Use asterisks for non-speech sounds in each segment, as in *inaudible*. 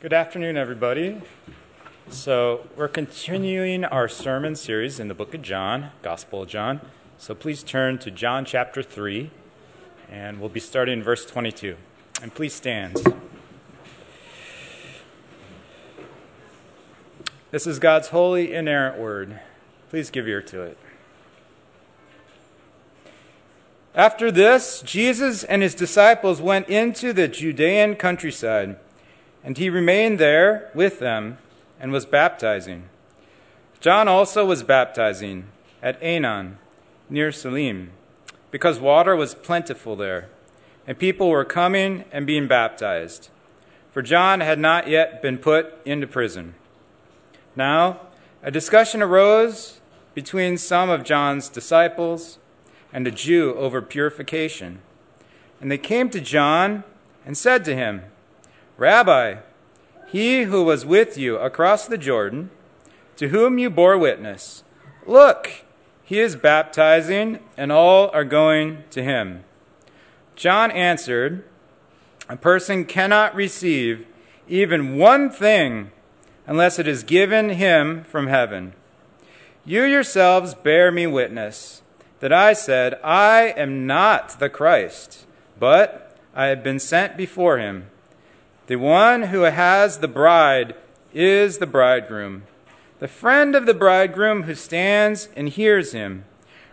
Good afternoon, everybody. So, we're continuing our sermon series in the book of John, Gospel of John. So, please turn to John chapter 3, and we'll be starting in verse 22. And please stand. This is God's holy, inerrant word. Please give ear to it. After this, Jesus and his disciples went into the Judean countryside, and he remained there with them and was baptizing. John also was baptizing at Aenon, near Salim, because water was plentiful there, and people were coming and being baptized. For John had not yet been put into prison. Now, a discussion arose between some of John's disciples and a Jew over purification. And they came to John and said to him, Rabbi, he who was with you across the Jordan, to whom you bore witness, look, he is baptizing, and all are going to him. John answered, A person cannot receive even one thing unless it is given him from heaven. You yourselves bear me witness that I said, I am not the Christ, but I have been sent before him. The one who has the bride is the bridegroom. The friend of the bridegroom who stands and hears him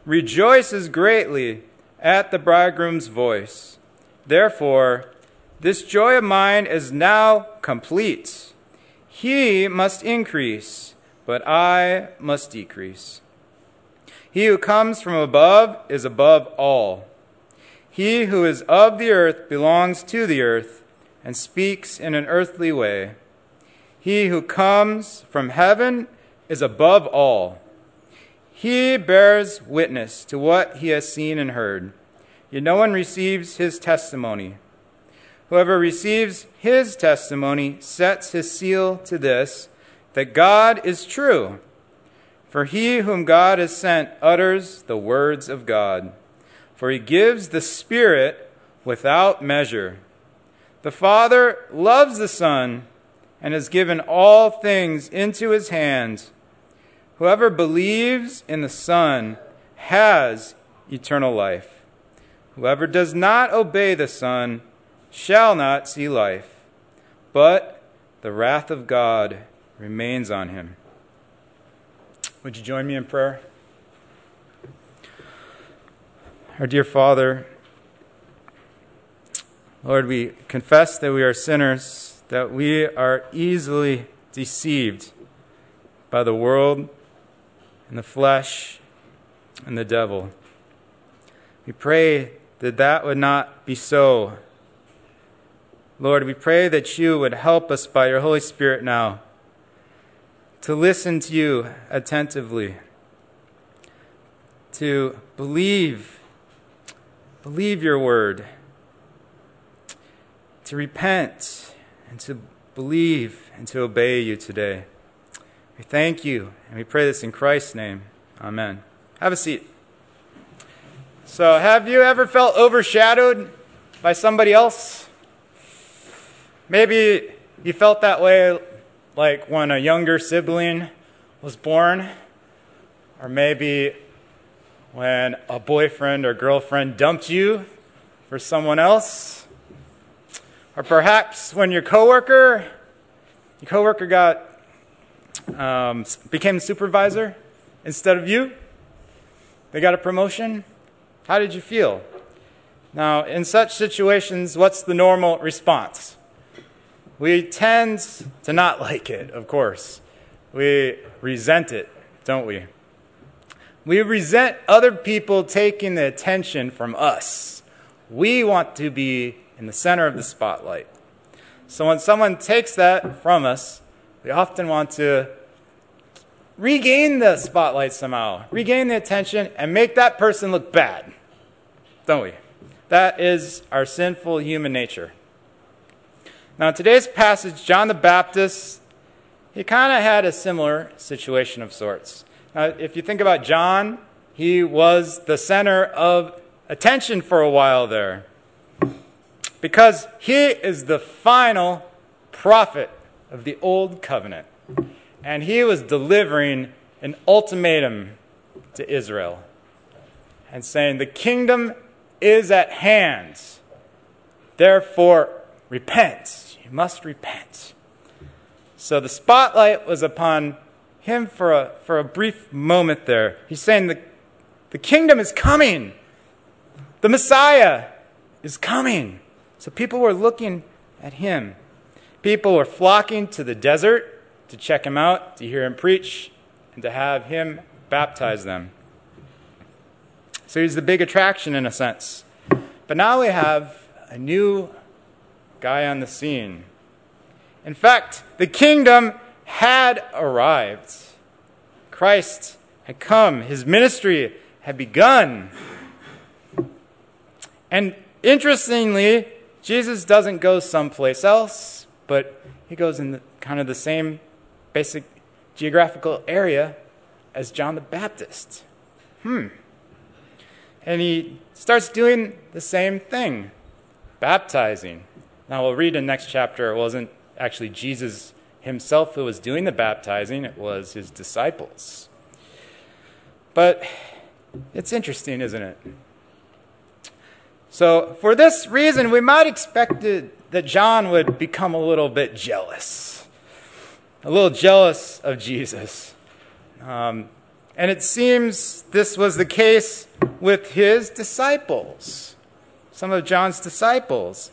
rejoices greatly at the bridegroom's voice. Therefore, this joy of mine is now complete. He must increase, but I must decrease. He who comes from above is above all. He who is of the earth belongs to the earth and speaks in an earthly way. He who comes from heaven is above all. He bears witness to what he has seen and heard, yet no one receives his testimony. Whoever receives his testimony sets his seal to this that God is true. For he whom God has sent utters the words of God, for he gives the Spirit without measure. The Father loves the Son and has given all things into his hands. Whoever believes in the Son has eternal life. Whoever does not obey the Son shall not see life, but the wrath of God remains on him. Would you join me in prayer? Our dear Father, Lord, we confess that we are sinners, that we are easily deceived by the world and the flesh and the devil. We pray that that would not be so. Lord, we pray that you would help us by your Holy Spirit now to listen to you attentively, to believe, believe your word, to repent, and to believe and to obey you today. We thank you, and we pray this in Christ's name. Amen. Have a seat. So, have you ever felt overshadowed by somebody else? Maybe you felt that way like when a younger sibling was born, or maybe when a boyfriend or girlfriend dumped you for someone else, or perhaps when your coworker, your coworker got um, became supervisor instead of you. They got a promotion. How did you feel? Now, in such situations, what's the normal response? We tend to not *laughs* like it, of course. We resent it, don't we? We resent other people taking the attention from us. We want to be in the center of the spotlight. So when someone takes that from us, we often want to regain the spotlight somehow, regain the attention, and make that person look bad, don't we? That is our sinful human nature. Now, in today's passage, John the Baptist, he kind of had a similar situation of sorts. Now, if you think about John, he was the center of attention for a while there. Because he is the final prophet of the old covenant. And he was delivering an ultimatum to Israel and saying, The kingdom is at hand. Therefore, repent. You must repent. So the spotlight was upon him for a, for a brief moment there. He's saying, the, the kingdom is coming. The Messiah is coming. So people were looking at him. People were flocking to the desert to check him out, to hear him preach, and to have him baptize them. So he's the big attraction in a sense. But now we have a new guy on the scene. In fact, the kingdom had arrived. Christ had come, his ministry had begun. And interestingly, Jesus doesn't go someplace else, but he goes in the, kind of the same basic geographical area as John the Baptist. Hmm. And he starts doing the same thing baptizing. Now, we'll read in the next chapter, it wasn't actually Jesus himself who was doing the baptizing, it was his disciples. But it's interesting, isn't it? So, for this reason, we might expect that John would become a little bit jealous, a little jealous of Jesus. Um, and it seems this was the case with his disciples, some of John's disciples.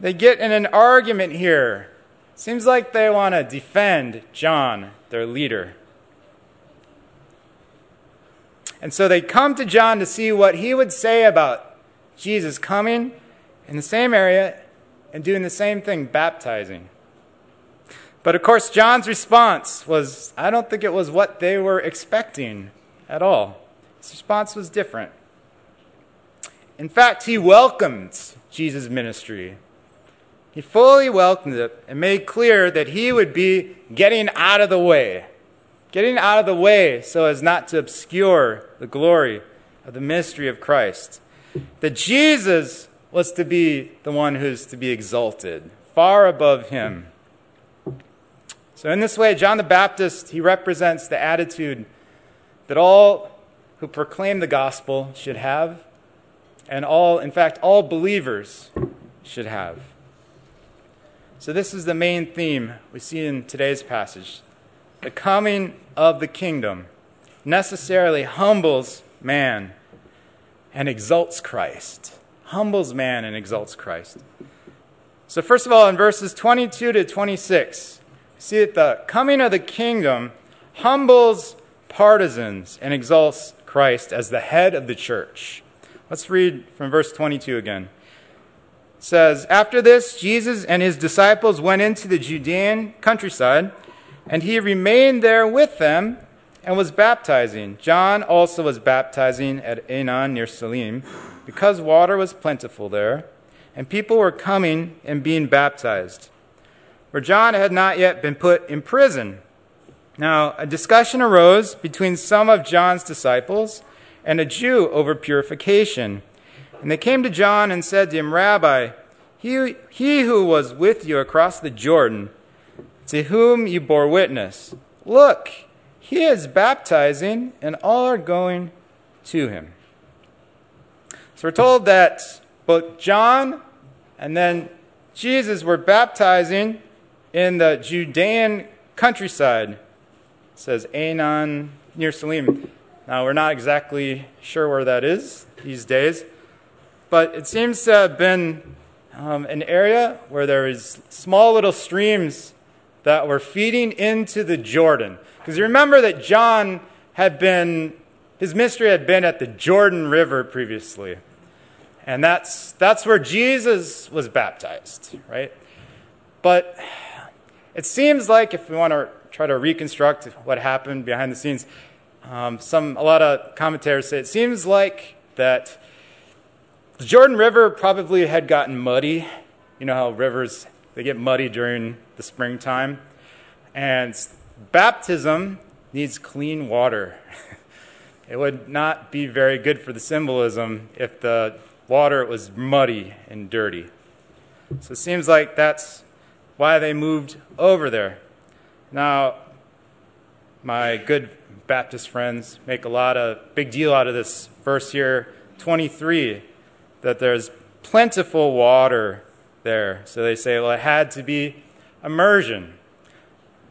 They get in an argument here. Seems like they want to defend John, their leader. And so they come to John to see what he would say about Jesus coming in the same area and doing the same thing, baptizing. But of course, John's response was I don't think it was what they were expecting at all. His response was different. In fact, he welcomed Jesus' ministry. He fully welcomed it and made clear that he would be getting out of the way. Getting out of the way so as not to obscure the glory of the mystery of Christ. That Jesus was to be the one who's to be exalted, far above him. So, in this way, John the Baptist, he represents the attitude that all who proclaim the gospel should have, and all, in fact, all believers should have. So, this is the main theme we see in today's passage. The coming of the kingdom necessarily humbles man and exalts Christ. Humbles man and exalts Christ. So, first of all, in verses 22 to 26, see that the coming of the kingdom humbles partisans and exalts Christ as the head of the church. Let's read from verse 22 again says, After this, Jesus and his disciples went into the Judean countryside, and he remained there with them and was baptizing. John also was baptizing at Aenon near Salim, because water was plentiful there, and people were coming and being baptized. For John had not yet been put in prison. Now, a discussion arose between some of John's disciples and a Jew over purification. And they came to John and said to him, Rabbi, he, he who was with you across the Jordan, to whom you bore witness, look, he is baptizing, and all are going to him. So we're told that both John and then Jesus were baptizing in the Judean countryside. It says Aenon near Salim. Now, we're not exactly sure where that is these days but it seems to have been um, an area where there is small little streams that were feeding into the Jordan. Because you remember that John had been, his ministry had been at the Jordan River previously. And that's, that's where Jesus was baptized, right? But it seems like if we want to try to reconstruct what happened behind the scenes, um, some, a lot of commentators say it seems like that the Jordan River probably had gotten muddy. You know how rivers they get muddy during the springtime. And baptism needs clean water. *laughs* it would not be very good for the symbolism if the water was muddy and dirty. So it seems like that's why they moved over there. Now, my good Baptist friends make a lot of big deal out of this verse here, 23, that there's plentiful water there. So they say, well, it had to be immersion.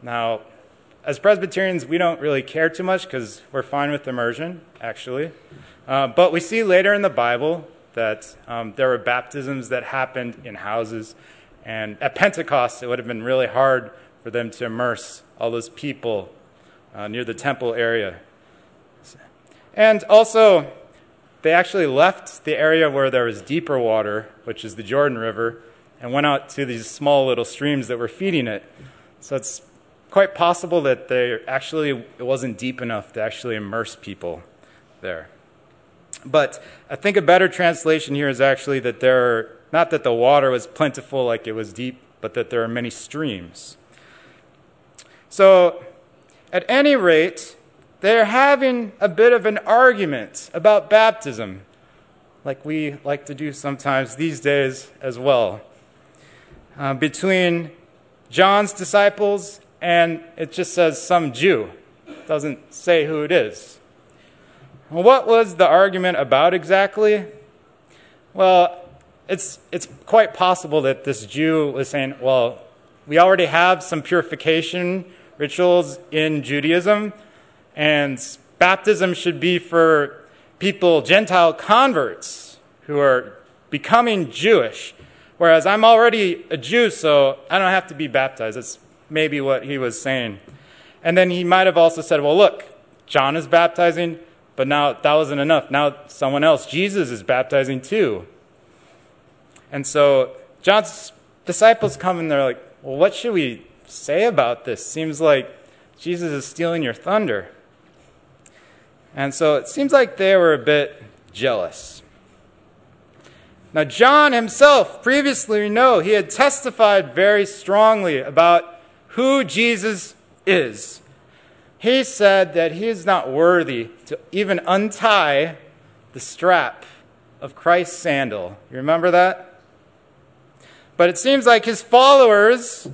Now, as Presbyterians, we don't really care too much because we're fine with immersion, actually. Uh, but we see later in the Bible that um, there were baptisms that happened in houses. And at Pentecost, it would have been really hard for them to immerse all those people uh, near the temple area. And also, they actually left the area where there was deeper water, which is the Jordan River, and went out to these small little streams that were feeding it. So it's quite possible that they actually it wasn't deep enough to actually immerse people there. But I think a better translation here is actually that there are not that the water was plentiful like it was deep, but that there are many streams. So, at any rate, they're having a bit of an argument about baptism, like we like to do sometimes these days as well, uh, between John's disciples and it just says some Jew. It doesn't say who it is. What was the argument about exactly? Well, it's, it's quite possible that this Jew was saying, well, we already have some purification rituals in Judaism, and baptism should be for people, Gentile converts, who are becoming Jewish. Whereas I'm already a Jew, so I don't have to be baptized. That's maybe what he was saying. And then he might have also said, well, look, John is baptizing, but now that wasn't enough. Now someone else, Jesus, is baptizing too. And so John's disciples come and they're like, well, what should we say about this? Seems like Jesus is stealing your thunder. And so it seems like they were a bit jealous. Now, John himself, previously we know, he had testified very strongly about who Jesus is. He said that he is not worthy to even untie the strap of Christ's sandal. You remember that? But it seems like his followers,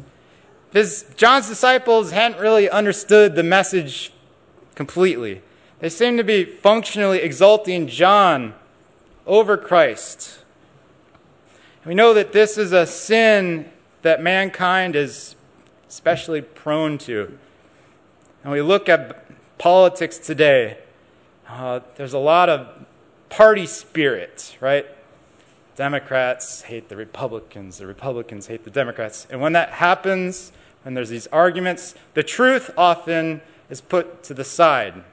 his John's disciples hadn't really understood the message completely. They seem to be functionally exalting John over Christ. We know that this is a sin that mankind is especially prone to. And we look at politics today, uh, there's a lot of party spirit, right? Democrats hate the Republicans, the Republicans hate the Democrats. And when that happens, when there's these arguments, the truth often is put to the side.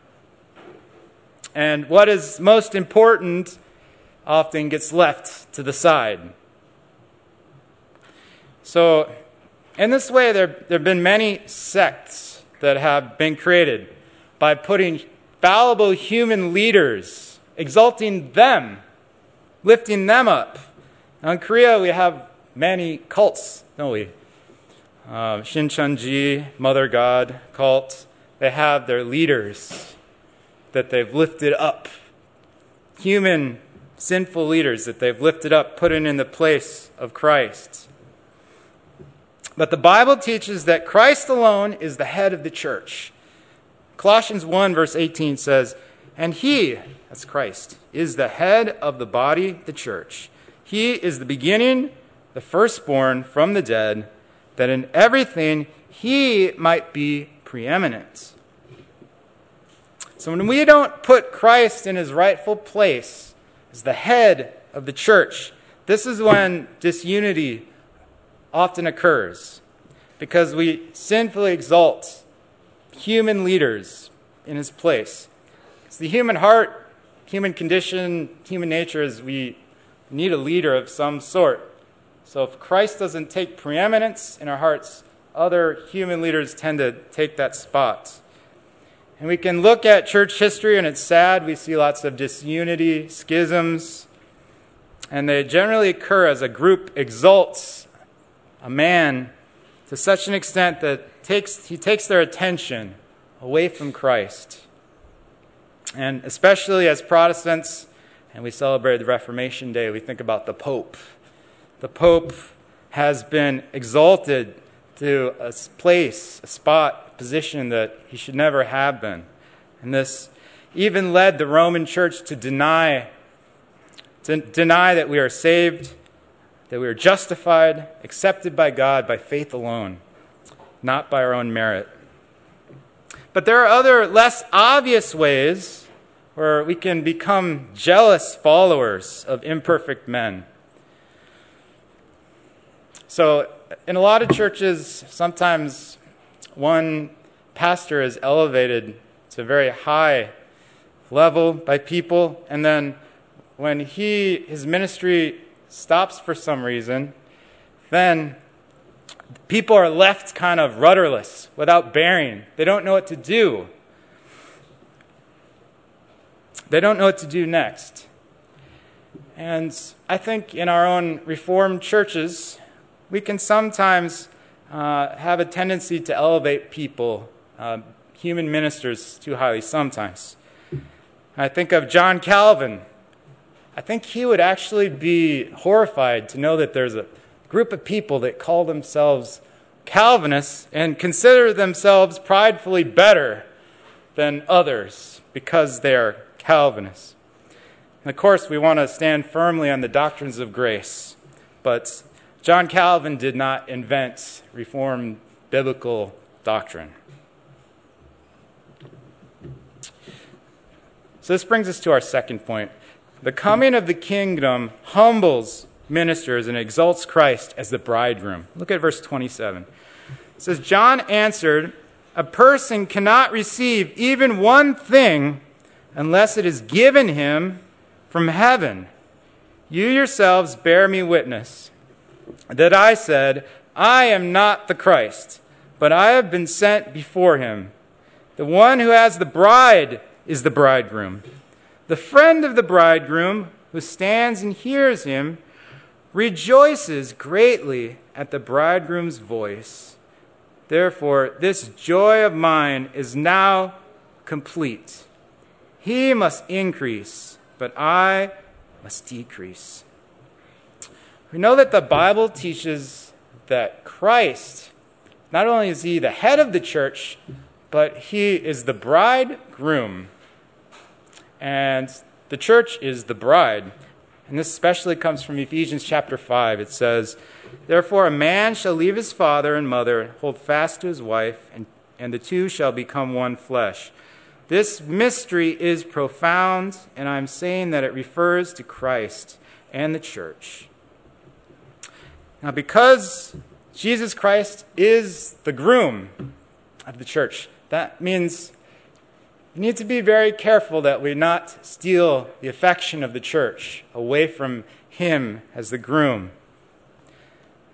And what is most important often gets left to the side. So, in this way, there, there have been many sects that have been created by putting fallible human leaders, exalting them, lifting them up. Now, in Korea, we have many cults, don't we? Uh, Shincheonji, Mother God cult, they have their leaders that they've lifted up. Human, sinful leaders that they've lifted up, put in the place of Christ. But the Bible teaches that Christ alone is the head of the church. Colossians 1, verse 18 says, And he, that's Christ, is the head of the body, the church. He is the beginning, the firstborn from the dead, that in everything he might be preeminent. So when we don't put Christ in his rightful place as the head of the church, this is when disunity often occurs because we sinfully exalt human leaders in his place. It's the human heart, human condition, human nature is we need a leader of some sort. So if Christ doesn't take preeminence in our hearts, other human leaders tend to take that spot. And we can look at church history, and it's sad. We see lots of disunity, schisms, and they generally occur as a group exalts a man to such an extent that takes, he takes their attention away from Christ. And especially as Protestants, and we celebrate the Reformation Day, we think about the Pope. The Pope has been exalted to a place, a spot, a position that he should never have been. And this even led the Roman church to deny, to deny that we are saved, that we are justified, accepted by God by faith alone, not by our own merit. But there are other less obvious ways where we can become jealous followers of imperfect men. So, in a lot of churches, sometimes one pastor is elevated to a very high level by people, and then when he his ministry stops for some reason, then people are left kind of rudderless, without bearing. They don't know what to do. They don't know what to do next. And I think in our own Reformed churches, we can sometimes uh, have a tendency to elevate people, uh, human ministers, too highly sometimes. I think of John Calvin. I think he would actually be horrified to know that there's a group of people that call themselves Calvinists and consider themselves pridefully better than others because they are Calvinists. And of course, we want to stand firmly on the doctrines of grace, but John Calvin did not invent Reformed biblical doctrine. So, this brings us to our second point. The coming of the kingdom humbles ministers and exalts Christ as the bridegroom. Look at verse 27. It says, John answered, A person cannot receive even one thing unless it is given him from heaven. You yourselves bear me witness that I said, I am not the Christ, but I have been sent before him. The one who has the bride is the bridegroom. The friend of the bridegroom, who stands and hears him, rejoices greatly at the bridegroom's voice. Therefore, this joy of mine is now complete. He must increase, but I must decrease. We know that the Bible teaches that Christ, not only is he the head of the church, but he is the bridegroom. And the church is the bride. And this especially comes from Ephesians chapter 5. It says, Therefore, a man shall leave his father and mother, hold fast to his wife, and, and the two shall become one flesh. This mystery is profound, and I'm saying that it refers to Christ and the church. Now, because Jesus Christ is the groom of the church, that means we need to be very careful that we not steal the affection of the church away from him as the groom.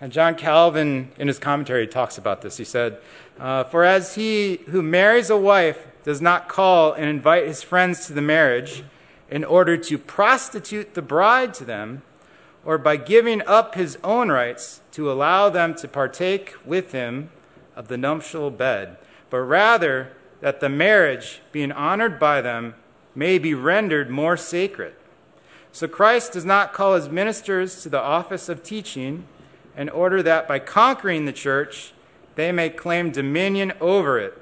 And John Calvin, in his commentary, talks about this. He said, uh, For as he who marries a wife does not call and invite his friends to the marriage in order to prostitute the bride to them, or by giving up his own rights to allow them to partake with him of the nuptial bed, but rather that the marriage, being honored by them, may be rendered more sacred. So Christ does not call his ministers to the office of teaching in order that by conquering the church they may claim dominion over it,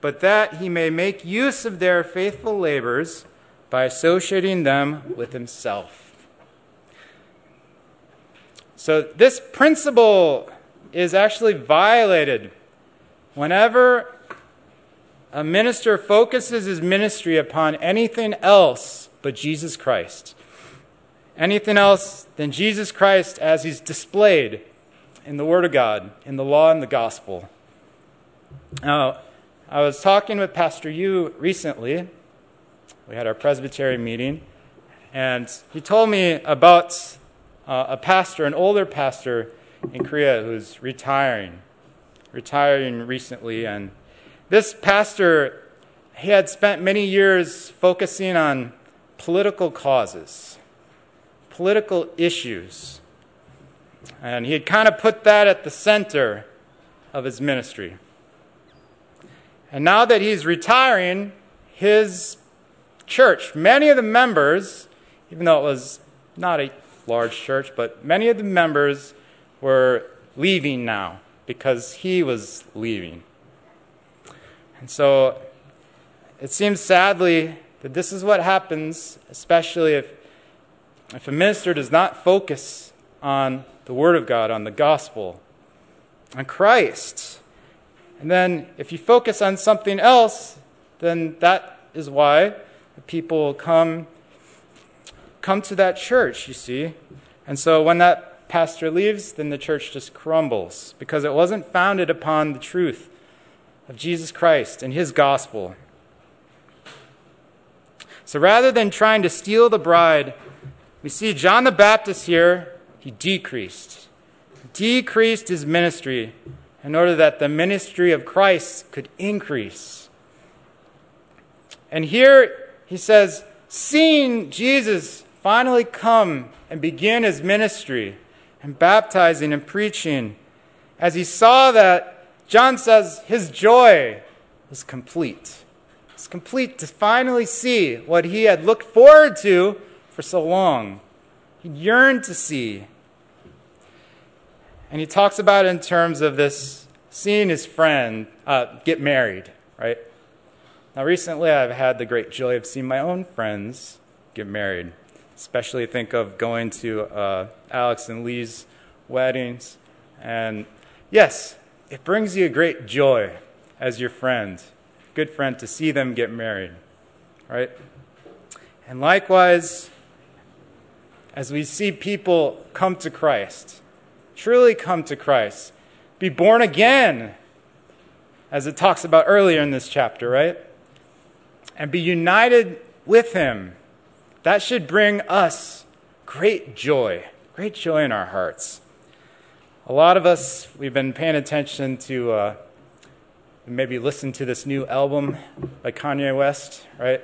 but that he may make use of their faithful labors by associating them with himself. So, this principle is actually violated whenever a minister focuses his ministry upon anything else but Jesus Christ. Anything else than Jesus Christ as he's displayed in the Word of God, in the law and the gospel. Now, I was talking with Pastor Yu recently. We had our Presbytery meeting, and he told me about uh, a pastor, an older pastor in Korea who's retiring, retiring recently. And this pastor, he had spent many years focusing on political causes, political issues. And he had kind of put that at the center of his ministry. And now that he's retiring, his church, many of the members, even though it was not a large church, but many of the members were leaving now. because he was leaving. And so it seems sadly that this is what happens, especially if, if a minister does not focus on the Word of God, on the gospel, on Christ. And then if you focus on something else, then that is why people come come to that church, you see. And so when that pastor leaves, then the church just crumbles because it wasn't founded upon the truth of Jesus Christ and his gospel. So rather than trying to steal the bride, we see John the Baptist here, he decreased. Decreased his ministry in order that the ministry of Christ could increase. And here he says, seeing Jesus finally come and begin his ministry and baptizing and preaching, as he saw that, John says his joy was complete. It's complete to finally see what he had looked forward to for so long. He yearned to see. And he talks about it in terms of this seeing his friend uh, get married, right? Now, recently I've had the great joy of seeing my own friends get married especially think of going to uh, Alex and Lee's weddings. And yes, it brings you a great joy as your friend, good friend, to see them get married, right? And likewise, as we see people come to Christ, truly come to Christ, be born again, as it talks about earlier in this chapter, right? And be united with Him that should bring us great joy, great joy in our hearts. A lot of us, we've been paying attention to uh, maybe listen to this new album by Kanye West, right?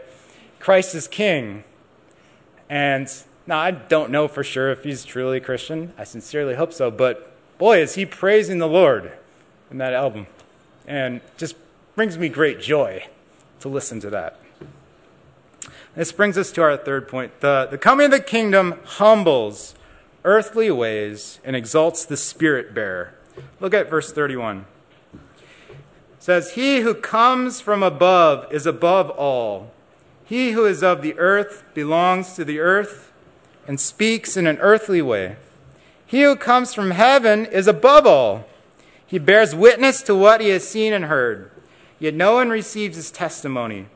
Christ is King. And now I don't know for sure if he's truly a Christian. I sincerely hope so. But boy, is he praising the Lord in that album. And just brings me great joy to listen to that. This brings us to our third point. The, the coming of the kingdom humbles earthly ways and exalts the spirit bearer. Look at verse 31. It says, He who comes from above is above all. He who is of the earth belongs to the earth and speaks in an earthly way. He who comes from heaven is above all. He bears witness to what he has seen and heard, yet no one receives his testimony.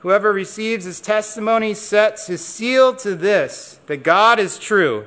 Whoever receives his testimony sets his seal to this that God is true.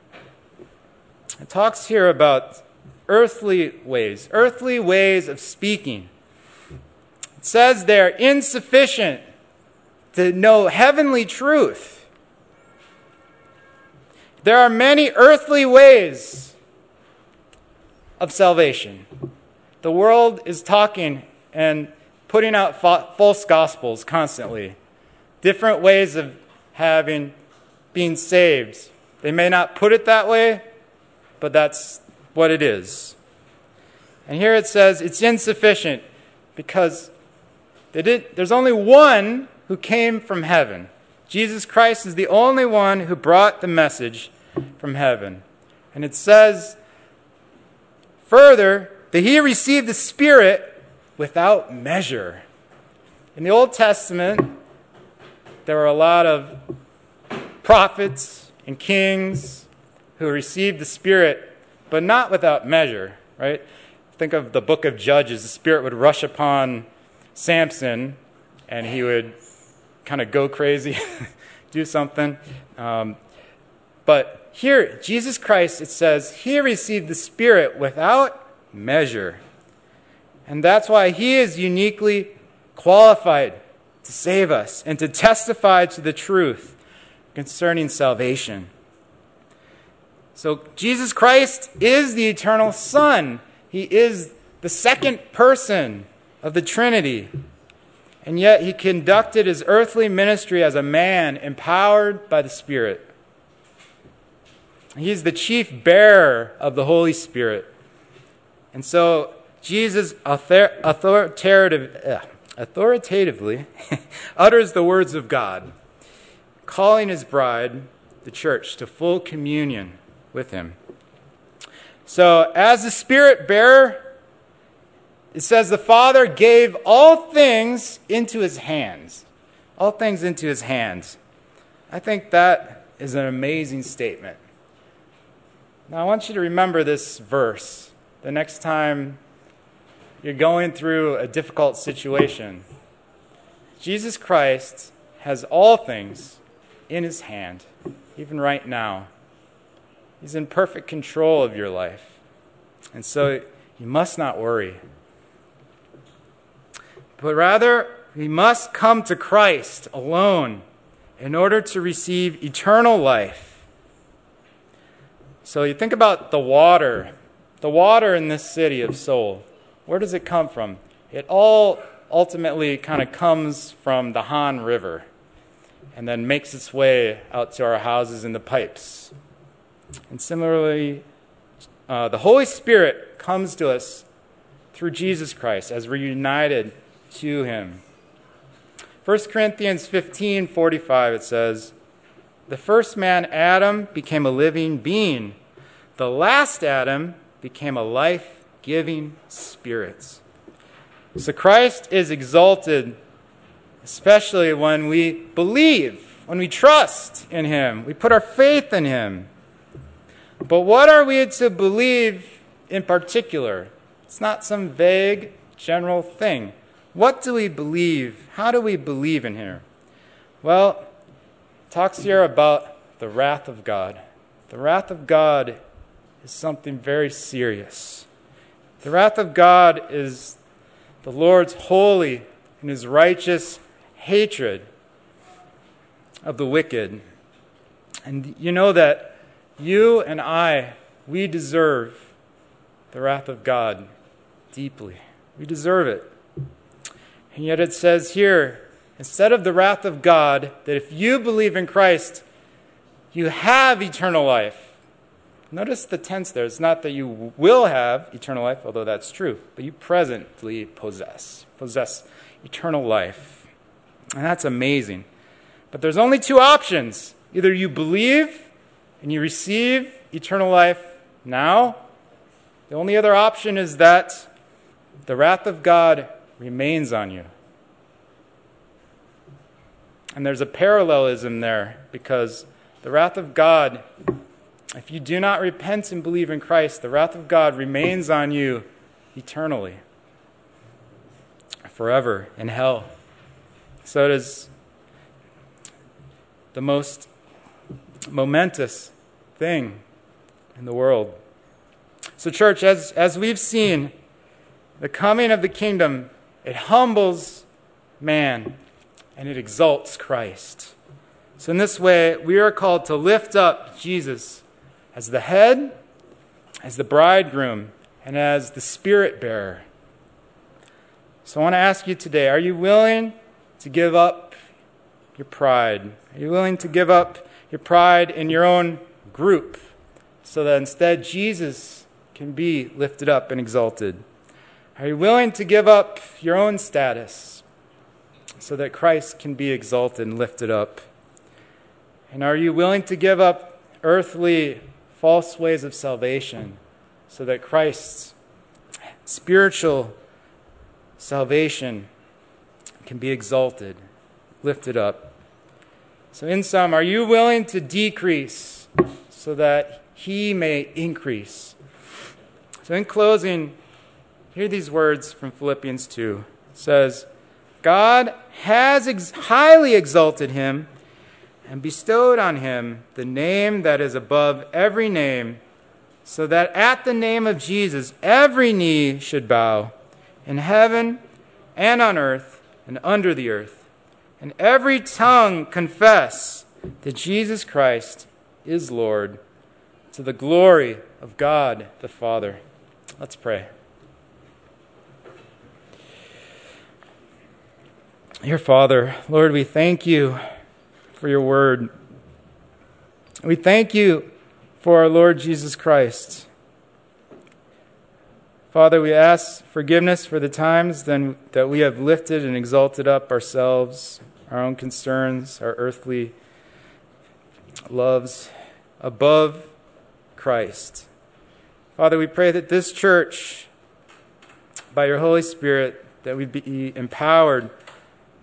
It talks here about earthly ways, earthly ways of speaking. It says they're insufficient to know heavenly truth. There are many earthly ways of salvation. The world is talking and putting out false gospels constantly different ways of having being saved. They may not put it that way, but that's what it is. And here it says it's insufficient because did, there's only one who came from heaven. Jesus Christ is the only one who brought the message from heaven. And it says further that he received the Spirit without measure. In the Old Testament, there were a lot of prophets and kings who received the Spirit, but not without measure, right? Think of the book of Judges. The Spirit would rush upon Samson, and he would kind of go crazy, *laughs* do something. Um, but here, Jesus Christ, it says, he received the Spirit without measure. And that's why he is uniquely qualified to save us and to testify to the truth concerning salvation. So, Jesus Christ is the eternal Son. He is the second person of the Trinity. And yet he conducted his earthly ministry as a man empowered by the Spirit. He's the chief bearer of the Holy Spirit. And so Jesus author- authoritative, uh, authoritatively *laughs* utters the words of God, calling his bride, the church, to full communion with him. So, as the Spirit bearer, it says the Father gave all things into his hands. All things into his hands. I think that is an amazing statement. Now, I want you to remember this verse the next time you're going through a difficult situation. Jesus Christ has all things in his hand, even right now. He's in perfect control of your life. And so you must not worry. But rather, we must come to Christ alone in order to receive eternal life. So you think about the water, the water in this city of Seoul. Where does it come from? It all ultimately kind of comes from the Han River and then makes its way out to our houses in the pipes. And similarly, uh, the Holy Spirit comes to us through Jesus Christ as we're united to Him. 1 Corinthians 15 45, it says, The first man, Adam, became a living being. The last Adam became a life giving spirit. So Christ is exalted, especially when we believe, when we trust in Him, we put our faith in Him. But what are we to believe in particular? It's not some vague, general thing. What do we believe? How do we believe in here? Well, talks here about the wrath of God. The wrath of God is something very serious. The wrath of God is the Lord's holy and his righteous hatred of the wicked. And you know that you and I, we deserve the wrath of God deeply. We deserve it. And yet it says here, instead of the wrath of God, that if you believe in Christ, you have eternal life. Notice the tense there. It's not that you will have eternal life, although that's true, but you presently possess. Possess eternal life. And that's amazing. But there's only two options. Either you believe and you receive eternal life now. The only other option is that the wrath of God remains on you. And there's a parallelism there because the wrath of God if you do not repent and believe in Christ, the wrath of God remains on you eternally, forever in hell. So it is the most momentous thing in the world. So, church, as, as we've seen, the coming of the kingdom, it humbles man and it exalts Christ. So, in this way, we are called to lift up Jesus as the head, as the bridegroom, and as the spirit bearer. So I want to ask you today are you willing to give up your pride? Are you willing to give up your pride in your own group so that instead Jesus can be lifted up and exalted? Are you willing to give up your own status so that Christ can be exalted and lifted up? And are you willing to give up earthly false ways of salvation so that Christ's spiritual salvation can be exalted, lifted up. So, in sum, are you willing to decrease so that He may increase? So, in closing, hear these words from Philippians 2. It says, God has ex- highly exalted him and bestowed on him the name that is above every name, so that at the name of Jesus every knee should bow, in heaven and on earth and under the earth, and every tongue confess that Jesus Christ is Lord to the glory of God the Father. Let's pray. Dear Father, Lord, we thank you for your word. We thank you for our Lord Jesus Christ. Father, we ask forgiveness for the times then, that we have lifted and exalted up ourselves our own concerns, our earthly loves above Christ. Father, we pray that this church, by your Holy Spirit, that we be empowered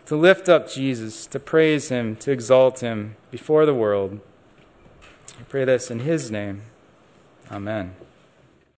to lift up Jesus, to praise him, to exalt him before the world. I pray this in his name. Amen.